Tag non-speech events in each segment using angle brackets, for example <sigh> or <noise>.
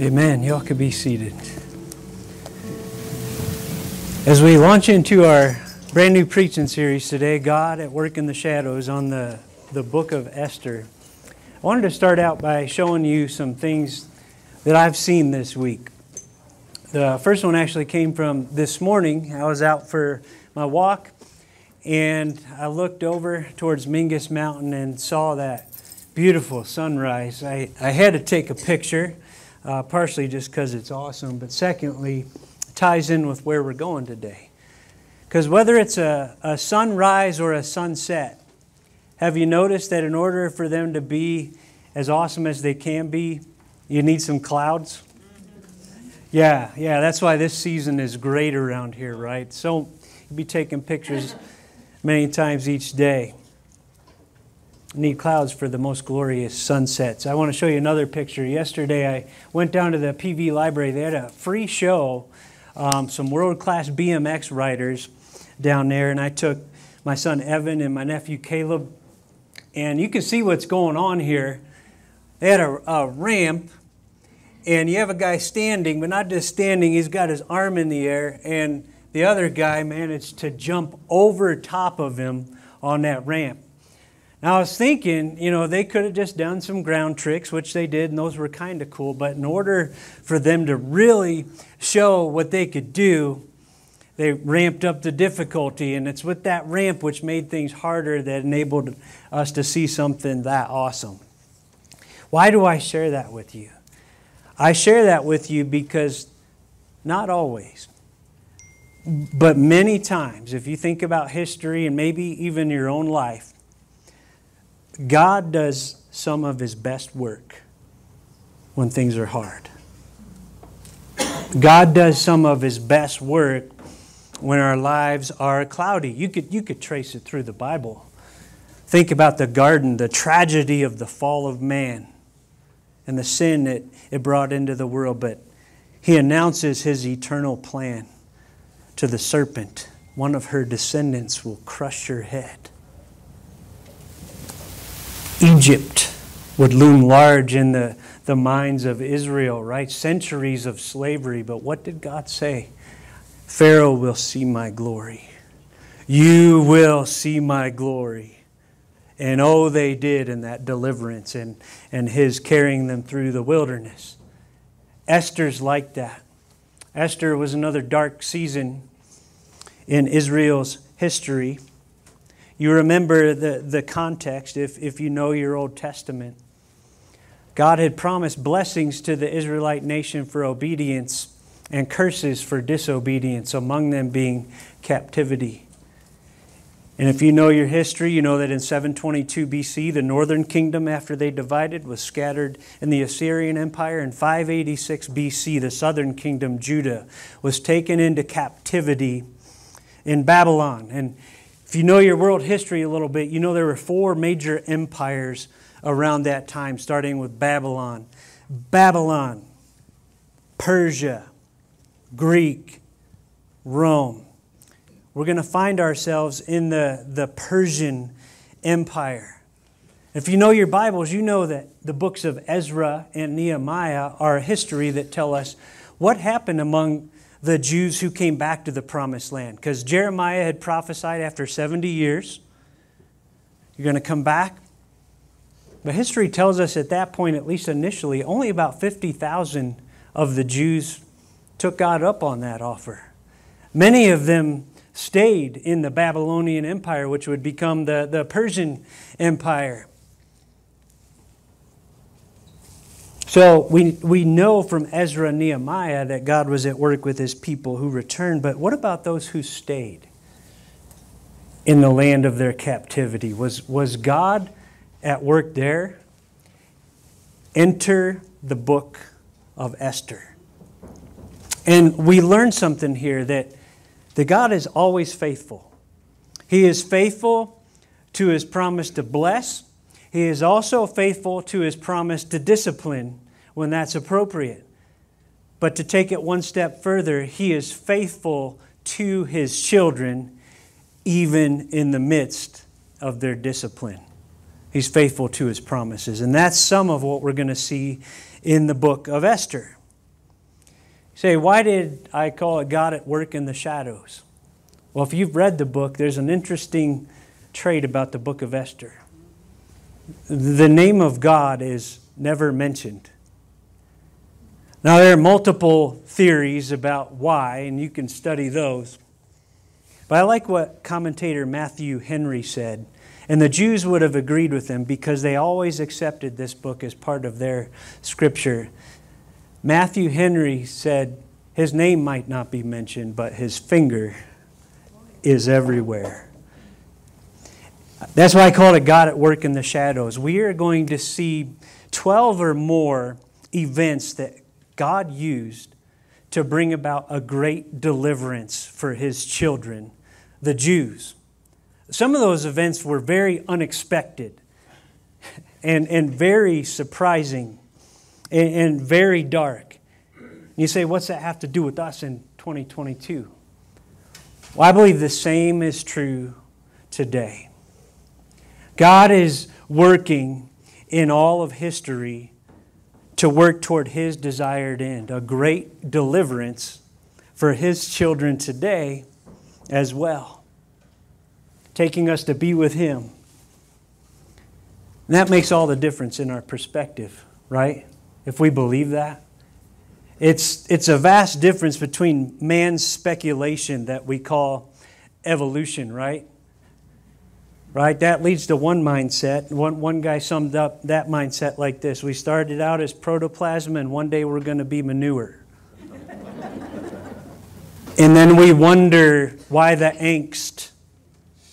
Amen. Y'all could be seated. As we launch into our brand new preaching series today, God at Work in the Shadows on the, the book of Esther, I wanted to start out by showing you some things that I've seen this week. The first one actually came from this morning. I was out for my walk and I looked over towards Mingus Mountain and saw that beautiful sunrise. I, I had to take a picture uh, partially just because it's awesome, but secondly, ties in with where we're going today. Because whether it's a, a sunrise or a sunset, have you noticed that in order for them to be as awesome as they can be, you need some clouds? Yeah, yeah, that's why this season is great around here, right? So you'll be taking pictures many times each day need clouds for the most glorious sunsets. I want to show you another picture. Yesterday, I went down to the PV library. They had a free show, um, some world class BMX riders down there, and I took my son Evan and my nephew Caleb. And you can see what's going on here. They had a, a ramp, and you have a guy standing, but not just standing, he's got his arm in the air, and the other guy managed to jump over top of him on that ramp. Now, I was thinking, you know, they could have just done some ground tricks, which they did, and those were kind of cool. But in order for them to really show what they could do, they ramped up the difficulty. And it's with that ramp which made things harder that enabled us to see something that awesome. Why do I share that with you? I share that with you because not always, but many times, if you think about history and maybe even your own life, God does some of his best work when things are hard. God does some of his best work when our lives are cloudy. You could, you could trace it through the Bible. Think about the garden, the tragedy of the fall of man and the sin that it brought into the world. But he announces his eternal plan to the serpent. One of her descendants will crush your head. Egypt would loom large in the, the minds of Israel, right? Centuries of slavery. But what did God say? Pharaoh will see my glory. You will see my glory. And oh, they did in that deliverance and, and his carrying them through the wilderness. Esther's like that. Esther was another dark season in Israel's history. You remember the, the context if, if you know your Old Testament. God had promised blessings to the Israelite nation for obedience and curses for disobedience, among them being captivity. And if you know your history, you know that in 722 BC, the northern kingdom, after they divided, was scattered in the Assyrian Empire. In 586 BC, the southern kingdom, Judah, was taken into captivity in Babylon. And if you know your world history a little bit, you know there were four major empires around that time, starting with Babylon. Babylon, Persia, Greek, Rome. We're going to find ourselves in the, the Persian Empire. If you know your Bibles, you know that the books of Ezra and Nehemiah are a history that tell us what happened among the Jews who came back to the promised land. Because Jeremiah had prophesied after 70 years, you're going to come back. But history tells us at that point, at least initially, only about 50,000 of the Jews took God up on that offer. Many of them stayed in the Babylonian Empire, which would become the, the Persian Empire. So we, we know from Ezra and Nehemiah that God was at work with his people who returned, but what about those who stayed in the land of their captivity? Was, was God at work there? Enter the book of Esther. And we learn something here that, that God is always faithful. He is faithful to his promise to bless he is also faithful to his promise to discipline when that's appropriate. But to take it one step further, he is faithful to his children even in the midst of their discipline. He's faithful to his promises. And that's some of what we're going to see in the book of Esther. Say, why did I call it God at work in the shadows? Well, if you've read the book, there's an interesting trait about the book of Esther. The name of God is never mentioned. Now, there are multiple theories about why, and you can study those. But I like what commentator Matthew Henry said. And the Jews would have agreed with him because they always accepted this book as part of their scripture. Matthew Henry said his name might not be mentioned, but his finger is everywhere. That's why I call it God at work in the shadows. We are going to see 12 or more events that God used to bring about a great deliverance for his children, the Jews. Some of those events were very unexpected and, and very surprising and, and very dark. You say, what's that have to do with us in 2022? Well, I believe the same is true today. God is working in all of history to work toward His desired end, a great deliverance for His children today as well, taking us to be with Him. And that makes all the difference in our perspective, right? if we believe that. It's, it's a vast difference between man's speculation that we call evolution, right? Right? That leads to one mindset. One, one guy summed up that mindset like this We started out as protoplasm, and one day we're going to be manure. and then we wonder why the angst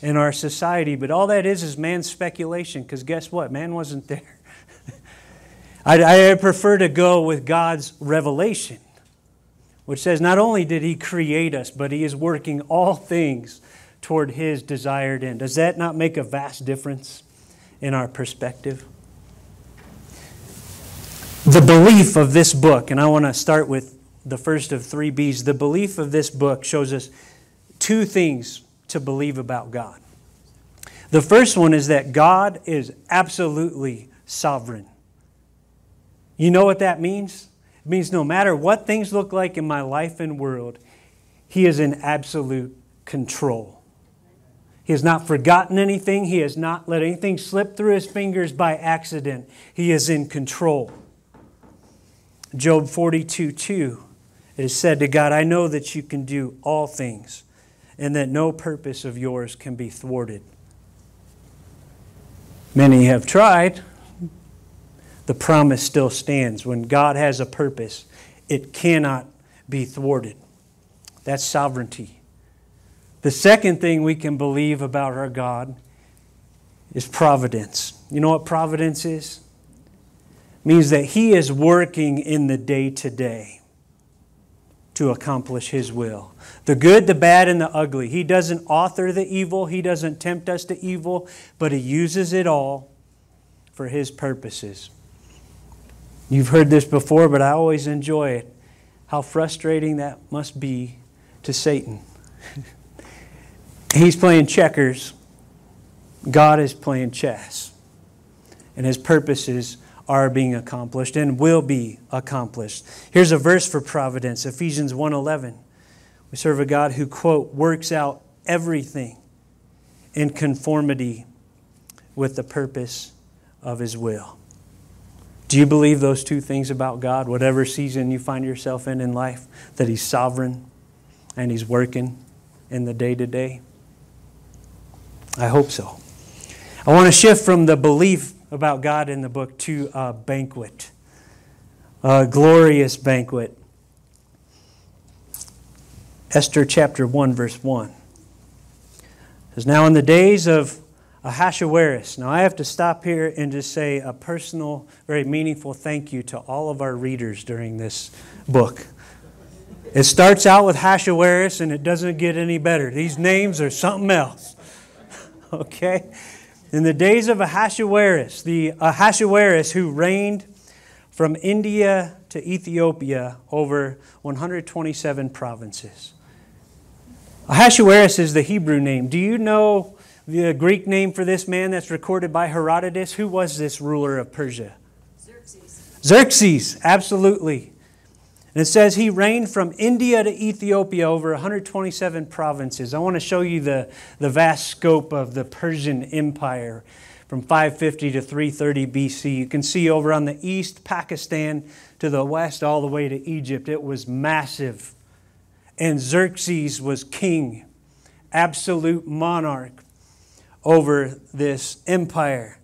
in our society. But all that is is man's speculation, because guess what? Man wasn't there. <laughs> I, I prefer to go with God's revelation, which says not only did He create us, but He is working all things toward His desired end. Does that not make a vast difference in our perspective? The belief of this book, and I want to start with the first of three B's. The belief of this book shows us two things to believe about God. The first one is that God is absolutely sovereign. You know what that means? It means no matter what things look like in my life and world, He is in absolute control. He has not forgotten anything. He has not let anything slip through his fingers by accident. He is in control. Job 42 2, it is said to God, I know that you can do all things, and that no purpose of yours can be thwarted. Many have tried, the promise still stands. When God has a purpose, it cannot be thwarted. That's sovereignty. The second thing we can believe about our God is providence. You know what providence is? It means that He is working in the day to day to accomplish His will. The good, the bad, and the ugly. He doesn't author the evil, He doesn't tempt us to evil, but He uses it all for His purposes. You've heard this before, but I always enjoy it. How frustrating that must be to Satan. <laughs> He's playing checkers, God is playing chess. And his purposes are being accomplished and will be accomplished. Here's a verse for providence, Ephesians 1:11. We serve a God who quote works out everything in conformity with the purpose of his will. Do you believe those two things about God, whatever season you find yourself in in life, that He's sovereign and He's working in the day to day? I hope so. I want to shift from the belief about God in the book to a banquet, a glorious banquet. Esther chapter 1, verse 1. It says, Now in the days of Ahasuerus. Now, I have to stop here and just say a personal, very meaningful thank you to all of our readers during this book. It starts out with Ahasuerus and it doesn't get any better. These names are something else. <laughs> okay? In the days of Ahasuerus, the Ahasuerus who reigned from India to Ethiopia over 127 provinces. Ahasuerus is the Hebrew name. Do you know the Greek name for this man that's recorded by Herodotus, who was this ruler of Persia? Xerxes. Xerxes, absolutely. And it says he reigned from India to Ethiopia over 127 provinces. I want to show you the, the vast scope of the Persian Empire from 550 to 330 BC. You can see over on the east, Pakistan, to the west, all the way to Egypt. It was massive. And Xerxes was king, absolute monarch over this empire.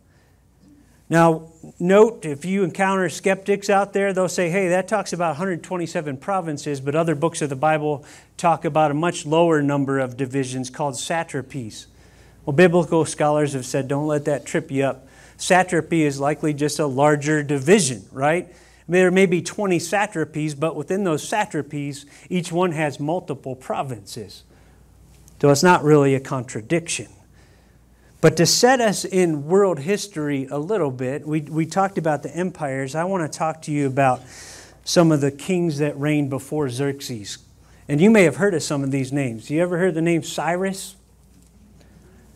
Now, note if you encounter skeptics out there, they'll say, hey, that talks about 127 provinces, but other books of the Bible talk about a much lower number of divisions called satrapies. Well, biblical scholars have said, don't let that trip you up. Satrapy is likely just a larger division, right? There may be 20 satrapies, but within those satrapies, each one has multiple provinces. So it's not really a contradiction. But to set us in world history a little bit, we, we talked about the empires. I want to talk to you about some of the kings that reigned before Xerxes. And you may have heard of some of these names. You ever heard the name Cyrus?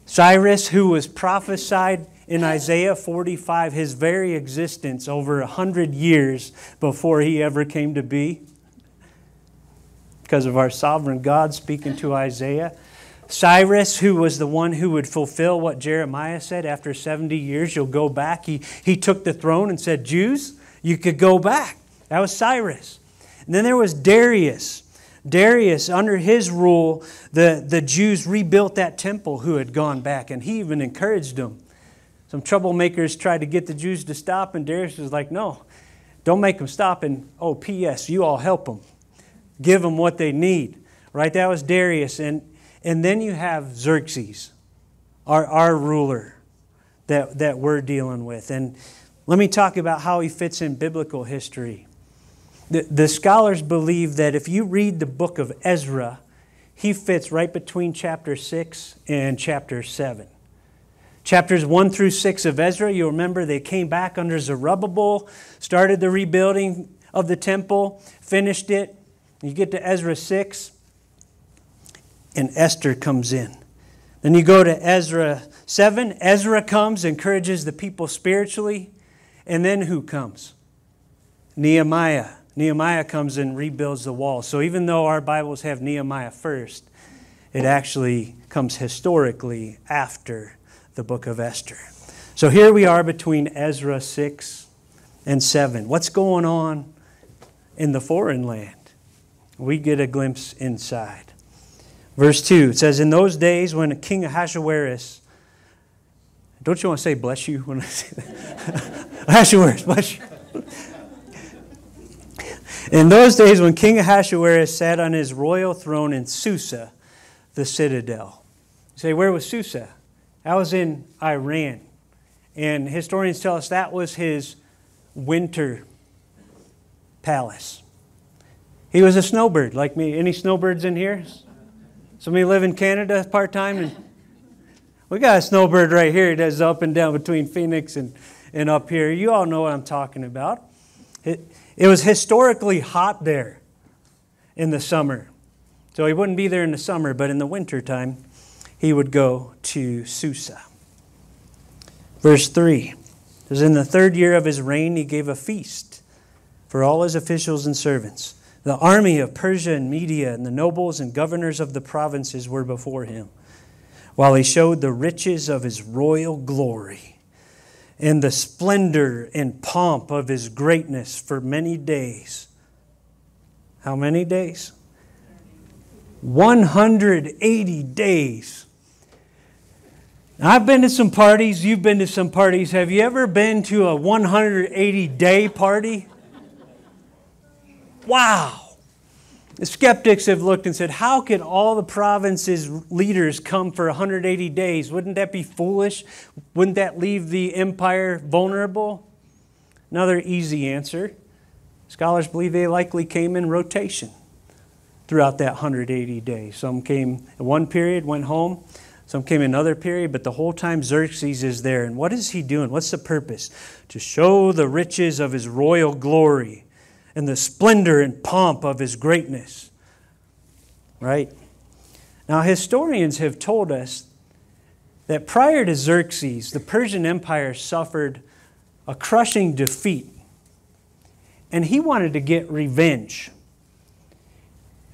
Cyrus, who was prophesied in Isaiah 45, his very existence over a hundred years before he ever came to be. Because of our sovereign God speaking to Isaiah. Cyrus, who was the one who would fulfill what Jeremiah said after 70 years, you'll go back. He, he took the throne and said, Jews, you could go back. That was Cyrus. And then there was Darius. Darius, under his rule, the, the Jews rebuilt that temple who had gone back, and he even encouraged them. Some troublemakers tried to get the Jews to stop, and Darius was like, No, don't make them stop. And oh, P.S., you all help them. Give them what they need. Right? That was Darius. And and then you have Xerxes, our, our ruler that, that we're dealing with. And let me talk about how he fits in biblical history. The, the scholars believe that if you read the book of Ezra, he fits right between chapter 6 and chapter 7. Chapters 1 through 6 of Ezra, you remember they came back under Zerubbabel, started the rebuilding of the temple, finished it. You get to Ezra 6, and Esther comes in. Then you go to Ezra 7. Ezra comes, encourages the people spiritually. And then who comes? Nehemiah. Nehemiah comes and rebuilds the wall. So even though our Bibles have Nehemiah first, it actually comes historically after the book of Esther. So here we are between Ezra 6 and 7. What's going on in the foreign land? We get a glimpse inside. Verse 2 it says, In those days when King Ahasuerus, don't you want to say bless you when I say that? <laughs> Ahasuerus, bless you. In those days when King Ahasuerus sat on his royal throne in Susa, the citadel. You say, where was Susa? That was in Iran. And historians tell us that was his winter palace. He was a snowbird like me. Any snowbirds in here? Somebody live in Canada part time? and We got a snowbird right here. He does up and down between Phoenix and, and up here. You all know what I'm talking about. It, it was historically hot there in the summer. So he wouldn't be there in the summer, but in the wintertime, he would go to Susa. Verse 3 says, In the third year of his reign, he gave a feast for all his officials and servants the army of Persia and Media and the nobles and governors of the provinces were before him, while he showed the riches of his royal glory and the splendor and pomp of his greatness for many days. How many days? 180 days. I've been to some parties, you've been to some parties. Have you ever been to a 180 day party? Wow. The skeptics have looked and said, How could all the province's leaders come for 180 days? Wouldn't that be foolish? Wouldn't that leave the empire vulnerable? Another easy answer scholars believe they likely came in rotation throughout that 180 days. Some came in one period, went home. Some came in another period, but the whole time Xerxes is there. And what is he doing? What's the purpose? To show the riches of his royal glory and the splendor and pomp of his greatness. Right? Now, historians have told us that prior to Xerxes, the Persian Empire suffered a crushing defeat. And he wanted to get revenge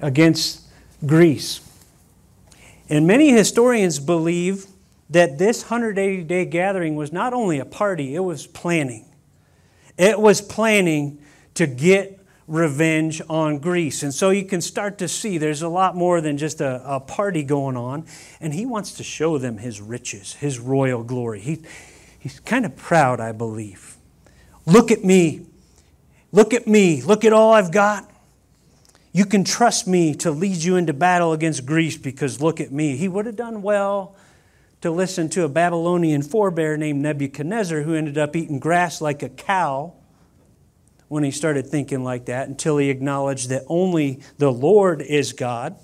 against Greece. And many historians believe that this 180 day gathering was not only a party, it was planning. It was planning to get revenge on Greece. And so you can start to see there's a lot more than just a, a, party going on. And he wants to show them his riches, his royal glory. He, he's kind of proud, I believe. Look at me. Look at me. Look at all I've got. You can trust me to lead you into battle against Greece because look at me. He would have done well to listen to a Babylonian forebear named Nebuchadnezzar who ended up eating grass like a cow when he started thinking like that until he acknowledged that only the Lord is God.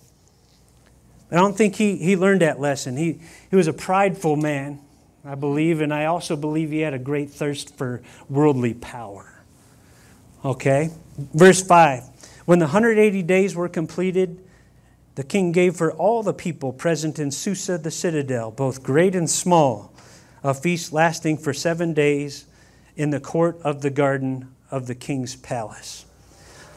I don't think he, he learned that lesson. He, he was a prideful man, I believe, and I also believe he had a great thirst for worldly power. Okay? Verse 5 When the 180 days were completed, the king gave for all the people present in Susa the citadel, both great and small, a feast lasting for seven days in the court of the garden of the king's palace.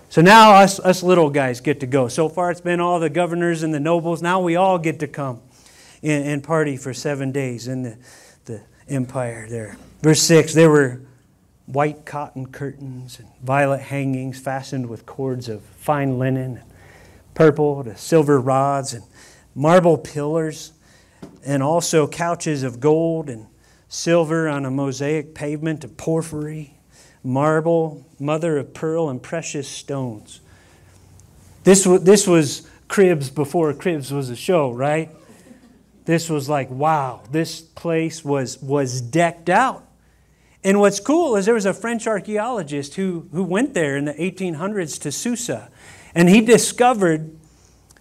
So now us, us little guys get to go. So far it's been all the governors and the nobles. Now we all get to come and, and party for seven days in the, the empire there. Verse 6 there were white cotton curtains and violet hangings fastened with cords of fine linen, and purple to silver rods, and marble pillars, and also couches of gold and silver on a mosaic pavement of porphyry marble, mother of pearl, and precious stones. This, this was Cribs before Cribs was a show, right? This was like, wow, this place was, was decked out. And what's cool is there was a French archaeologist who, who went there in the 1800s to Susa, and he discovered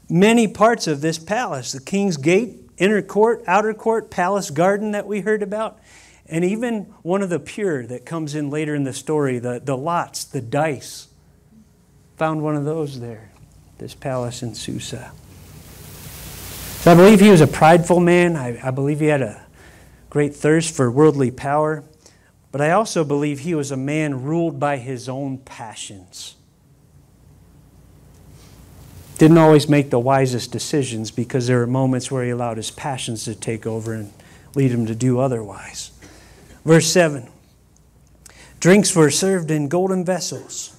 many parts of this palace the king's gate, inner court, outer court, palace garden that we heard about. And even one of the pur that comes in later in the story, the, the lots, the dice, found one of those there, this palace in Susa. So I believe he was a prideful man. I, I believe he had a great thirst for worldly power. But I also believe he was a man ruled by his own passions. Didn't always make the wisest decisions because there were moments where he allowed his passions to take over and lead him to do otherwise. Verse 7 Drinks were served in golden vessels,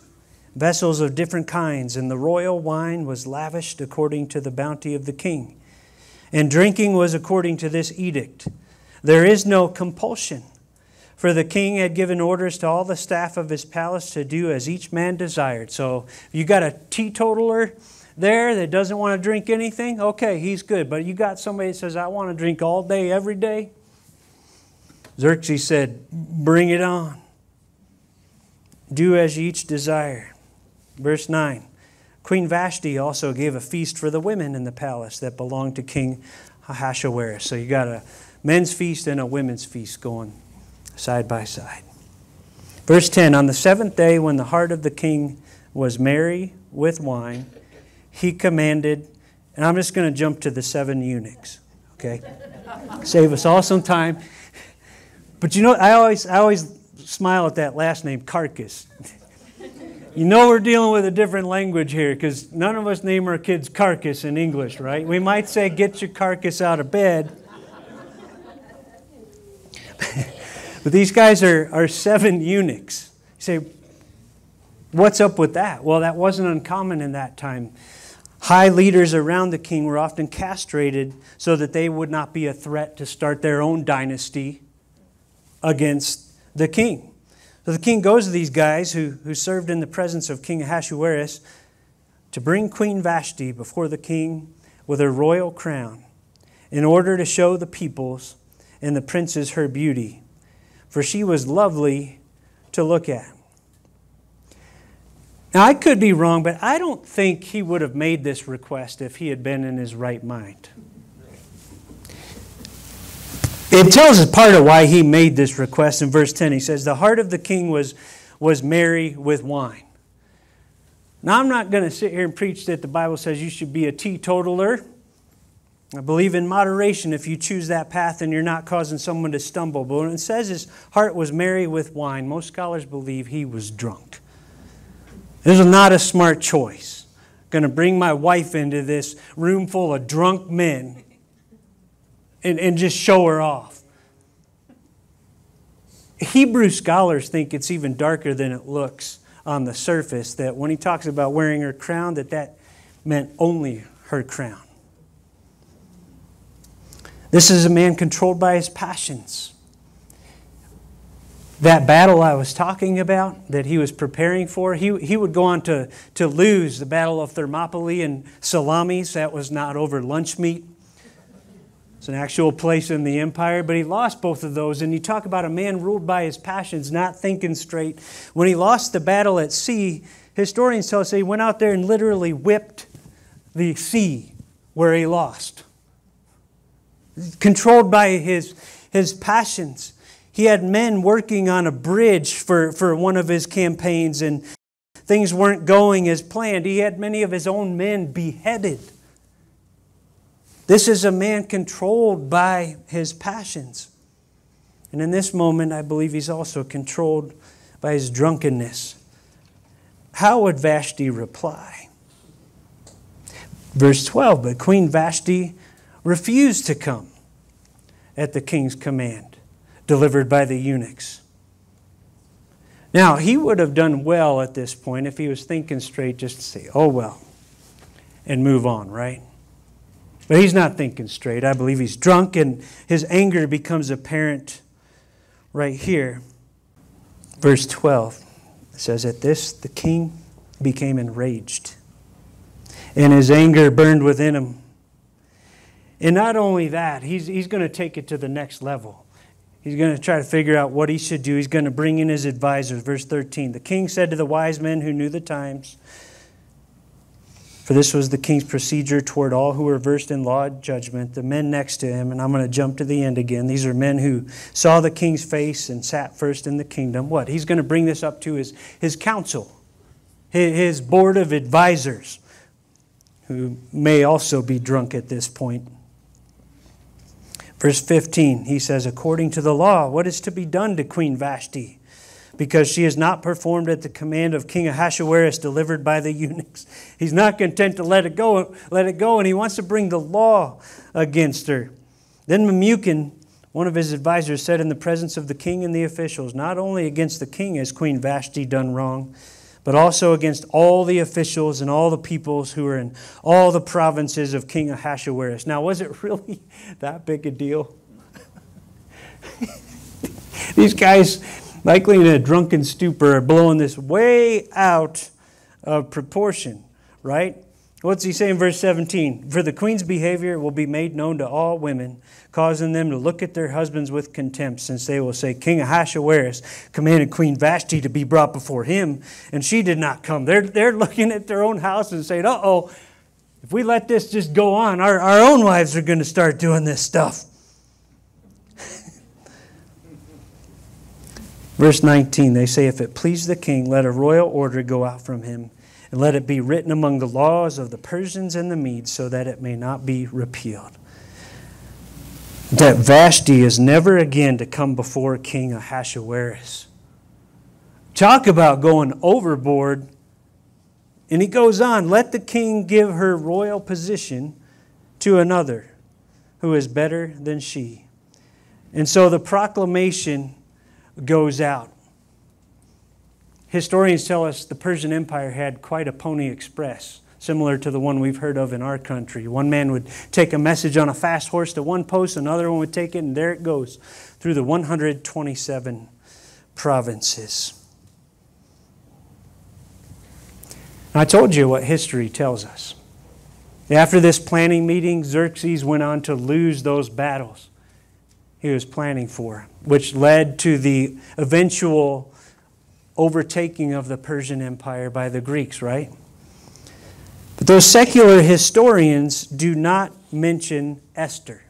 vessels of different kinds, and the royal wine was lavished according to the bounty of the king. And drinking was according to this edict. There is no compulsion. For the king had given orders to all the staff of his palace to do as each man desired. So you got a teetotaler there that doesn't want to drink anything, okay, he's good. But you got somebody that says, I want to drink all day, every day, Xerxes said, Bring it on. Do as each desire. Verse 9 Queen Vashti also gave a feast for the women in the palace that belonged to King Ahasuerus. So you got a men's feast and a women's feast going side by side. Verse 10 On the seventh day, when the heart of the king was merry with wine, he commanded, and I'm just going to jump to the seven eunuchs, okay? <laughs> Save us all some time. But you know, I always, I always smile at that last name, Carcass. you know we're dealing with a different language here because none of us name our kids Carcass in English, right? We might say, get your carcass out of bed. but these guys are, are seven eunuchs. You say, what's up with that? Well, that wasn't uncommon in that time. High leaders around the king were often castrated so that they would not be a threat to start their own dynasty against the king. So the king goes to these guys who, who served in the presence of King Ahasuerus to bring Queen Vashti before the king with her royal crown in order to show the peoples and the princes her beauty, for she was lovely to look at. Now, I could be wrong, but I don't think he would have made this request if he had been in his right mind. It tells us part of why he made this request in verse 10. He says, The heart of the king was, was merry with wine. Now, I'm not going to sit here and preach that the Bible says you should be a teetotaler. I believe in moderation if you choose that path and you're not causing someone to stumble. But when it says his heart was merry with wine, most scholars believe he was drunk. This is not a smart choice going to bring my wife into this room full of drunk men and, and just show her off. Hebrew scholars think it's even darker than it looks on the surface that when he talks about wearing her crown that that meant only her crown. This is a man controlled by his passions. That battle I was talking about, that he was preparing for, he, he would go on to, to lose the Battle of Thermopylae and Salamis. That was not over lunch meat. It's an actual place in the empire, but he lost both of those. And you talk about a man ruled by his passions, not thinking straight. When he lost the battle at sea, historians tell us he went out there and literally whipped the sea where he lost. Controlled by his, his passions. He had men working on a bridge for, for one of his campaigns, and things weren't going as planned. He had many of his own men beheaded this is a man controlled by his passions. And in this moment, I believe he's also controlled by his drunkenness. How would Vashti reply? Verse 12 But Queen Vashti refused to come at the king's command, delivered by the eunuchs. Now, he would have done well at this point if he was thinking straight, just to say, oh well, and move on, right? But he's not thinking straight. I believe he's drunk, and his anger becomes apparent right here. Verse 12 says, At this the king became enraged, and his anger burned within him. And not only that, he's, he's going to take it to the next level. He's going to try to figure out what he should do. He's going to bring in his advisors. Verse 13 The king said to the wise men who knew the times, for this was the king's procedure toward all who were versed in law and judgment, the men next to him. And I'm going to jump to the end again. These are men who saw the king's face and sat first in the kingdom. What? He's going to bring this up to his, his council, his board of advisors, who may also be drunk at this point. Verse 15, he says, According to the law, what is to be done to Queen Vashti? Because she has not performed at the command of King Ahasuerus delivered by the eunuchs. <laughs> He's not content to let it go, let it go, and he wants to bring the law against her. Then Memucan, one of his advisors, said in the presence of the king and the officials, not only against the king has Queen Vashti done wrong, but also against all the officials and all the peoples who are in all the provinces of King Ahasuerus. Now, was it <laughs> really that big a deal? <laughs> These guys likely in a drunken stupor, blowing this way out of proportion, right? What's he say in verse 17? For the queen's behavior will be made known to all women, causing them to look at their husbands with contempt, since they will say, King Ahasuerus commanded Queen Vashti to be brought before him, and she did not come. They're, they're <laughs> looking at their own house and saying, uh oh, if we let this just go on, our, our own wives are going to start doing this stuff. Verse 19, they say, If it please the king, let a royal order go out from him, and let it be written among the laws of the Persians and the Medes, so that it may not be repealed. That Vashti is never again to come before King Ahasuerus. Talk about going overboard. And he goes on, let the king give her royal position to another who is better than she. And so the proclamation goes out. Historians tell us the Persian Empire had quite a pony express, similar to the one we've heard of in our country. One man would take a message on a fast horse to one post, another one would take it, and there it goes through the 127 provinces. I told you what history tells us. After this planning meeting, Xerxes went on to lose those battles he was planning for, which led to the eventual overtaking of the Persian Empire by the Greeks, right? But those secular historians do not mention Esther.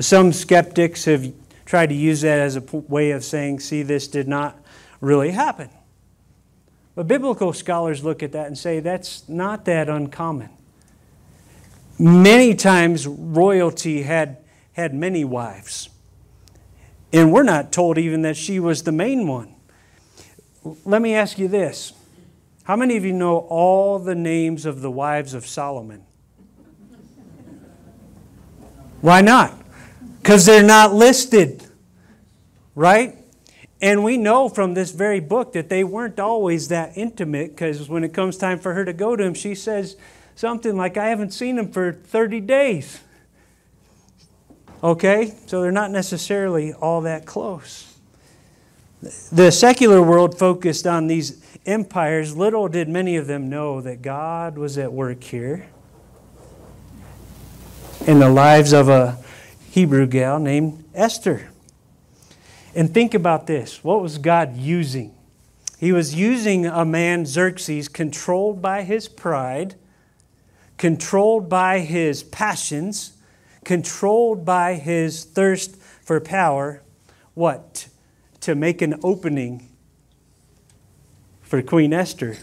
Some skeptics have tried to use that as a way of saying, see, this did not really happen. But biblical scholars look at that and say that's not that uncommon. Many times, royalty had had many wives. And we're not told even that she was the main one. Let me ask you this How many of you know all the names of the wives of Solomon? Why not? Because they're not listed, right? And we know from this very book that they weren't always that intimate because when it comes time for her to go to him, she says something like, I haven't seen him for 30 days. Okay? So they're not necessarily all that close. The secular world focused on these empires. Little did many of them know that God was at work here in the lives of a Hebrew gal named Esther. And think about this what was God using? He was using a man, Xerxes, controlled by his pride, controlled by his passions, controlled by his thirst for power. What? To make an opening for Queen Esther.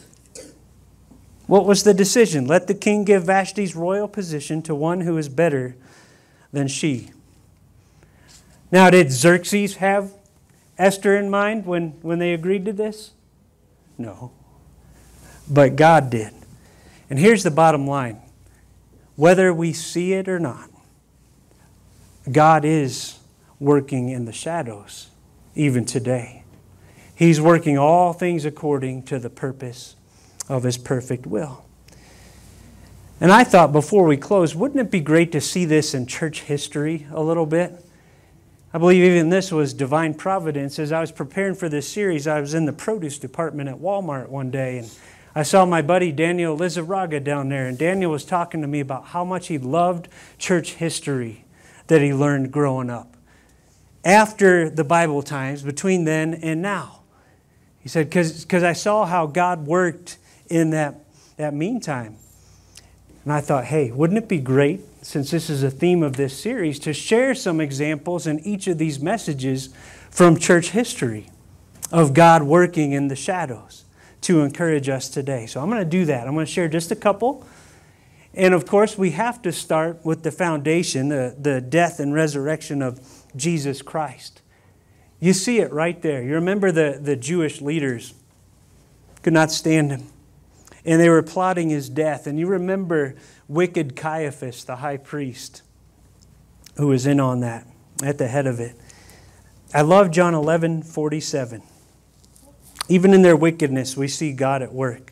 What was the decision? Let the king give Vashti's royal position to one who is better than she. Now, did Xerxes have Esther in mind when, when they agreed to this? No. But God did. And here's the bottom line whether we see it or not, God is working in the shadows even today. He's working all things according to the purpose of His perfect will. And I thought before we close, wouldn't it be great to see this in church history a little bit? I believe even this was divine providence. As I was preparing for this series, I was in the produce department at Walmart one day, and I saw my buddy Daniel Lizarraga down there, and Daniel was talking to me about how much he loved church history that he learned growing up. After the Bible times, between then and now. He said, because I saw how God worked in that, that meantime. And I thought, hey, wouldn't it be great since this is a theme of this series, to share some examples in each of these messages from church history of God working in the shadows to encourage us today. So I'm going to do that. I'm going to share just a couple. And of course, we have to start with the foundation, the, the death and resurrection of Jesus Christ. You see it right there. You remember the, the Jewish leaders could not stand him. And they were plotting his death. And you remember wicked Caiaphas, the high priest, who was in on that, at the head of it. I love John 11 47. Even in their wickedness, we see God at work.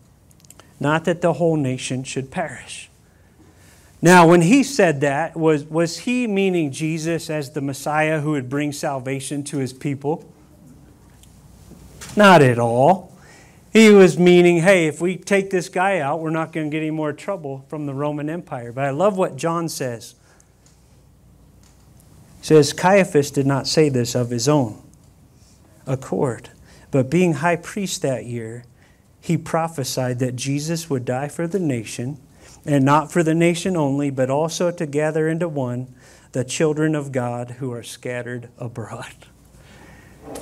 not that the whole nation should perish. Now, when he said that, was, was he meaning Jesus as the Messiah who would bring salvation to his people? Not at all. He was meaning, hey, if we take this guy out, we're not going to get any more trouble from the Roman Empire. But I love what John says. He says, Caiaphas did not say this of his own accord, but being high priest that year, he prophesied that Jesus would die for the nation, and not for the nation only, but also to gather into one the children of God who are scattered abroad. <laughs>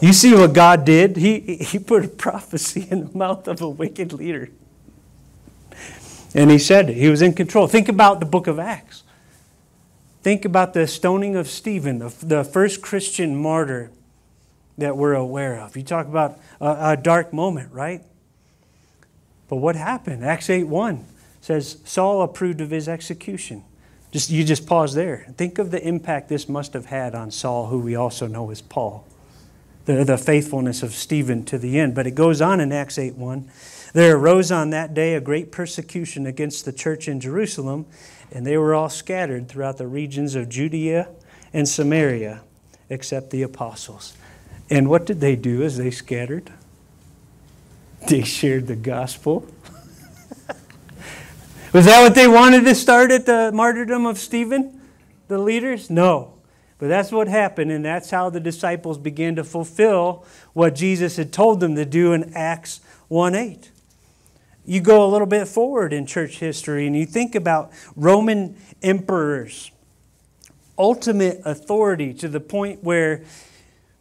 You see what God did? He, he put a prophecy in the mouth of a wicked leader. And he said. He was in control. Think about the book of Acts. Think about the stoning of Stephen, the, the first Christian martyr that we're aware of. You talk about a, a dark moment, right? But what happened? Acts 8 1 says Saul approved of his execution. Just, you just pause there. Think of the impact this must have had on Saul, who we also know as Paul the, the faithfulness of Stephen to the end. But it goes on in Acts 8 1. There arose on that day a great persecution against the church in Jerusalem, and they were all scattered throughout the regions of Judea and Samaria, except the apostles. And what did they do as they scattered? They shared the gospel. <laughs> Was that what they wanted to start at the martyrdom of Stephen? The leaders? No. But that's what happened, and that's how the disciples began to fulfill what Jesus had told them to do in Acts 1 8. you go a little bit forward in church history and you think about Roman emperors, ultimate authority to the point where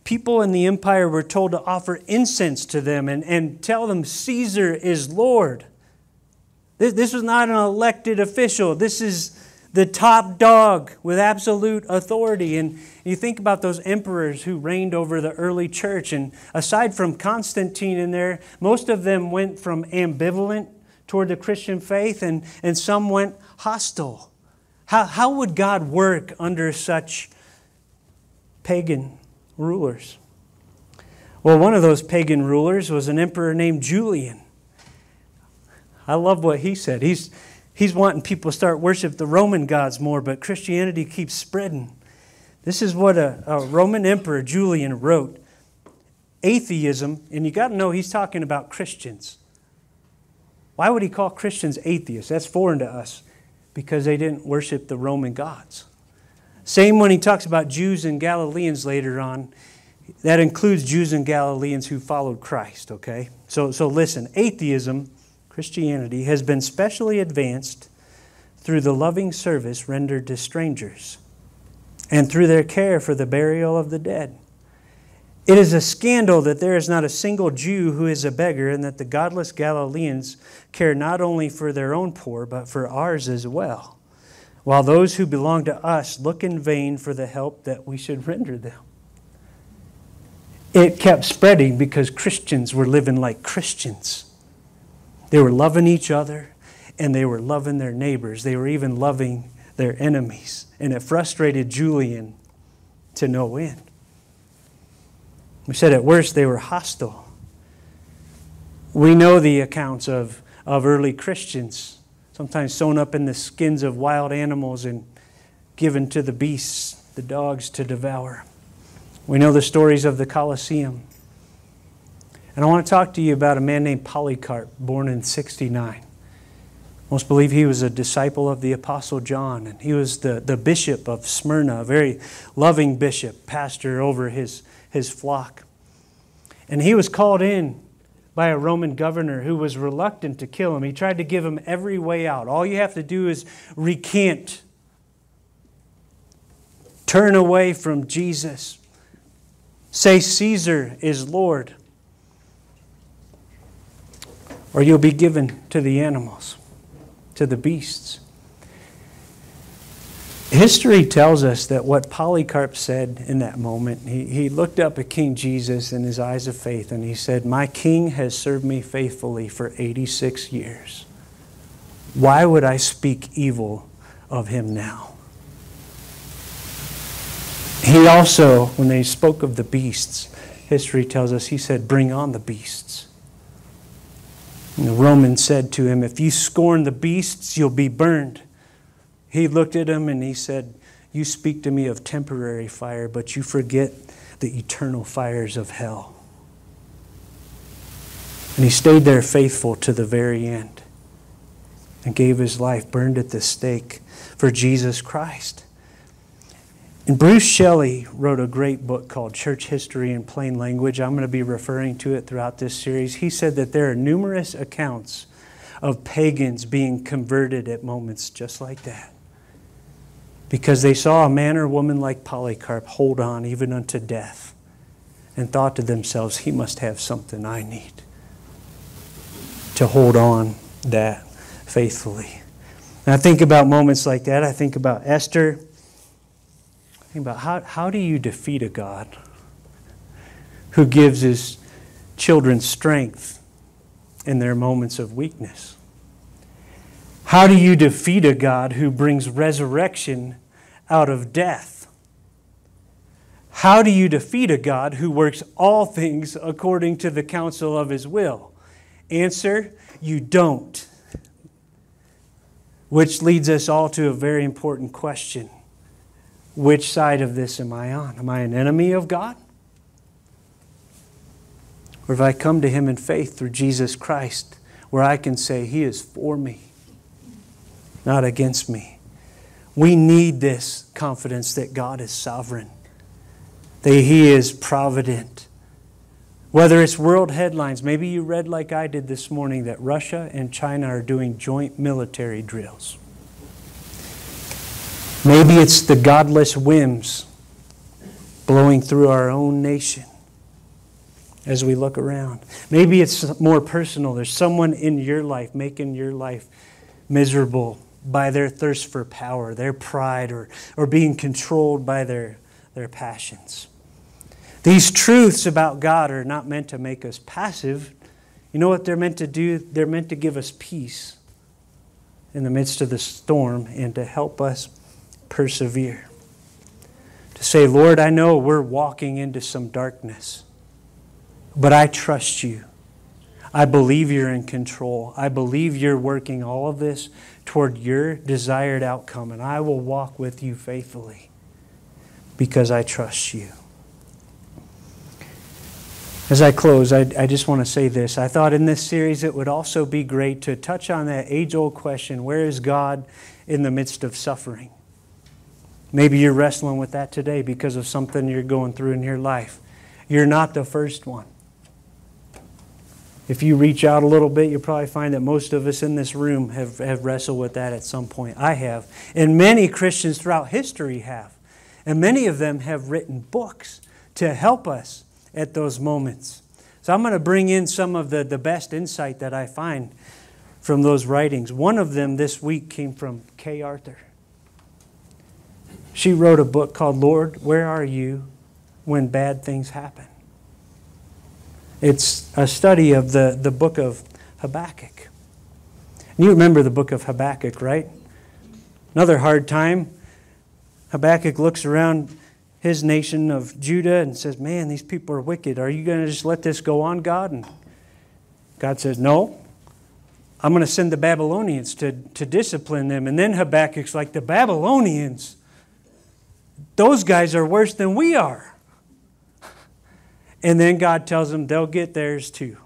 people in the empire were told to offer incense to them and, and tell them Caesar is Lord. This, this was not an elected official. This is the top dog with absolute authority. And you think about those emperors who reigned over the early church, and aside from Constantine in there, most of them went from ambivalent toward the Christian faith, and, and some went hostile. How, how would God work under such pagan rulers? Well, one of those pagan rulers was an emperor named Julian. I love what he said. He's, he's wanting people to start worship the Roman gods more, but Christianity keeps spreading. This is what a, a Roman emperor, Julian, wrote. Atheism, and you got to know he's talking about Christians. Why would he call Christians atheists? That's foreign to us because they didn't worship the Roman gods. Same when he talks about Jews and Galileans later on. That includes Jews and Galileans who followed Christ, okay? So, so listen, atheism Christianity has been specially advanced through the loving service rendered to strangers and through their care for the burial of the dead. It is a scandal that there is not a single Jew who is a beggar, and that the godless Galileans care not only for their own poor, but for ours as well, while those who belong to us look in vain for the help that we should render them. It kept spreading because Christians were living like Christians. They were loving each other and they were loving their neighbors. They were even loving their enemies. And it frustrated Julian to no end. We said at worst they were hostile. We know the accounts of, of early Christians, sometimes sewn up in the skins of wild animals and given to the beasts, the dogs to devour. We know the stories of the Colosseum. And I want to talk to you about a man named Polycarp, born in 69. Most believe he was a disciple of the Apostle John, and he was the, the bishop of Smyrna, a very loving bishop, pastor over his, his flock. And he was called in by a Roman governor who was reluctant to kill him. He tried to give him every way out. All you have to do is recant, turn away from Jesus, say Caesar is Lord or you'll be given to the animals, to the beasts. History tells us that what Polycarp said in that moment, he, he looked up at King Jesus in his eyes of faith and he said, My king has served me faithfully for 86 years. Why would I speak evil of him now? He also, when they spoke of the beasts, history tells us he said, Bring on the beasts. And the Roman said to him, If you scorn the beasts, you'll be burned. He looked at him and he said, You speak to me of temporary fire, but you forget the eternal fires of hell. And he stayed there faithful to the very end and gave his life, burned at the stake for Jesus Christ. And Bruce Shelley wrote a great book called Church History in Plain Language. I'm going to be referring to it throughout this series. He said that there are numerous accounts of pagans being converted at moments just like that because they saw a man or woman like Polycarp hold on even unto death and thought to themselves, he must have something I need to hold on that faithfully. And I think about moments like that. I think about Esther. Think about how, how do you defeat a God who gives his children strength in their moments of weakness? How do you defeat a God who brings resurrection out of death? How do you defeat a God who works all things according to the counsel of his will? Answer, you don't. Which leads us all to a very important question which side of this am I on? Am I an enemy of God? Or have I come to Him in faith through Jesus Christ, where I can say, He is for me, not against me? We need this confidence that God is sovereign, that He is provident, Whether it's world headlines, maybe you read like I did this morning that Russia and China are doing joint military drills. Maybe it's the godless whims blowing through our own nation as we look around. Maybe it's more personal. There's someone in your life making your life miserable by their thirst for power, their pride, or, or being controlled by their, their passions. These truths about God are not meant to make us passive. You know what they're meant to do? They're meant to give us peace in the midst of the storm and to help us persevere. To say, Lord, I know we're walking into some darkness, but I trust you. I believe you're in control. I believe you're working all of this toward your desired outcome, and I will walk with you faithfully because I trust you. As I close, I, I just want to say this. I thought in this series it would also be great to touch on that age old question where is God in the midst of suffering? Maybe you're wrestling with that today because of something you're going through in your life. You're not the first one. If you reach out a little bit, you'll probably find that most of us in this room have, have wrestled with that at some point. I have. And many Christians throughout history have. And many of them have written books to help us at those moments. So I'm going to bring in some of the, the best insight that I find from those writings. One of them this week came from Kay Arthur. She wrote a book called Lord, Where Are You When Bad Things Happen? It's a study of the, the book of Habakkuk. And you remember the book of Habakkuk, right? Another hard time. Habakkuk looks around his nation of Judah and says, Man, these people are wicked. Are you going to just let this go on, God? And God says, No. I'm going to send the Babylonians to, to discipline them. And then Habakkuk's like, The Babylonians? Those guys are worse than we are. And then God tells them they'll get theirs too.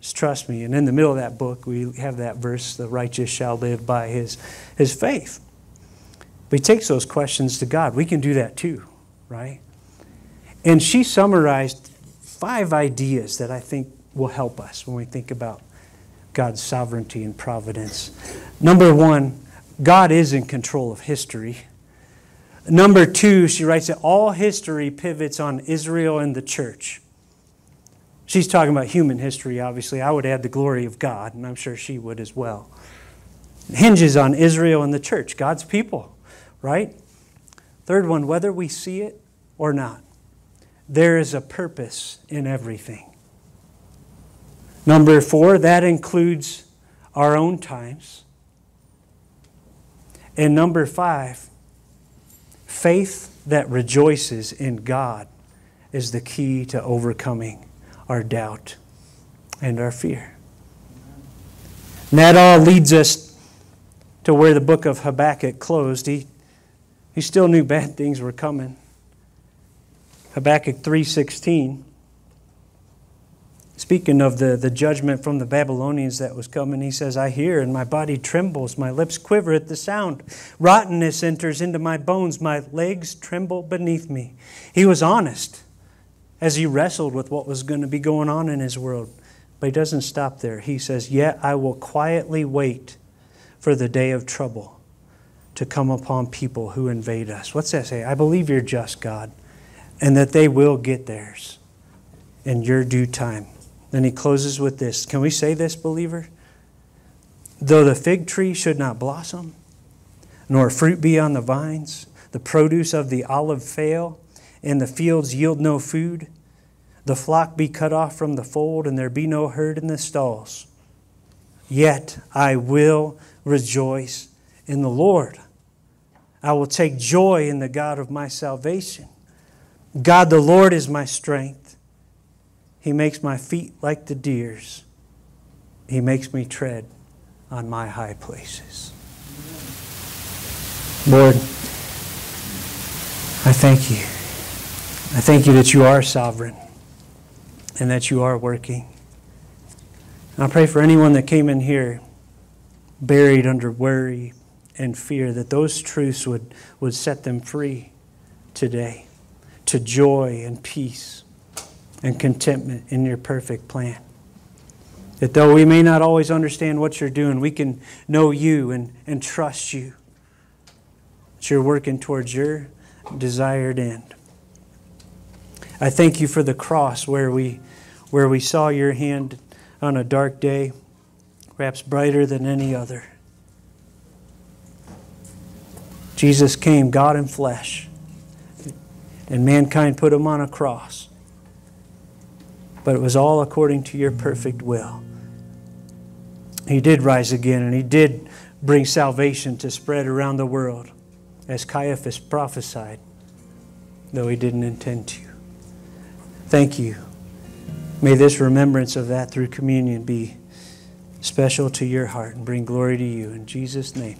Just trust me. And in the middle of that book, we have that verse the righteous shall live by his, his faith. But he takes those questions to God. We can do that too, right? And she summarized five ideas that I think will help us when we think about God's sovereignty and providence. Number one, God is in control of history. Number two, she writes that all history pivots on Israel and the church. She's talking about human history, obviously. I would add the glory of God, and I'm sure she would as well. It hinges on Israel and the church, God's people, right? Third one, whether we see it or not, there is a purpose in everything. Number four, that includes our own times. And number five, Faith that rejoices in God is the key to overcoming our doubt and our fear. And that all leads us to where the book of Habakkuk closed. He, he still knew bad <laughs> things were coming. Habakkuk 3:16 Speaking of the, the judgment from the Babylonians that was coming, he says, I hear and my body trembles, my lips quiver at the sound. Rottenness enters into my bones, my legs tremble beneath me. He was honest as he wrestled with what was going to be going on in his world. But he doesn't stop there. He says, Yet I will quietly wait for the day of trouble to come upon people who invade us. What's that say? I believe you're just, God, and that they will get theirs in your due time. Then he closes with this. Can we say this, believer? Though the fig tree should not blossom, nor fruit be on the vines, the produce of the olive fail, and the fields yield no food, the flock be cut off from the fold, and there be no herd in the stalls. Yet I will rejoice in the Lord. I will take joy in the God of my salvation. God the Lord is my strength. He makes my feet like the deer's. He makes me tread on my high places. Lord, I thank you. I thank you that you are sovereign and that you are working. And I pray for anyone that came in here buried under worry and fear that those truths would, would set them free today to joy and peace and contentment in your perfect plan. That though we may not always understand what you're doing, we can know you and, and trust you. That you're working towards your desired end. I thank you for the cross where we, where we saw your hand on a dark day, perhaps brighter than any other. Jesus came, God in flesh, and mankind put him on a cross. But it was all according to your perfect will. He did rise again, and he did bring salvation to spread around the world, as Caiaphas prophesied, though he didn't intend to. Thank you. May this remembrance of that through communion be special to your heart and bring glory to you. In Jesus' name.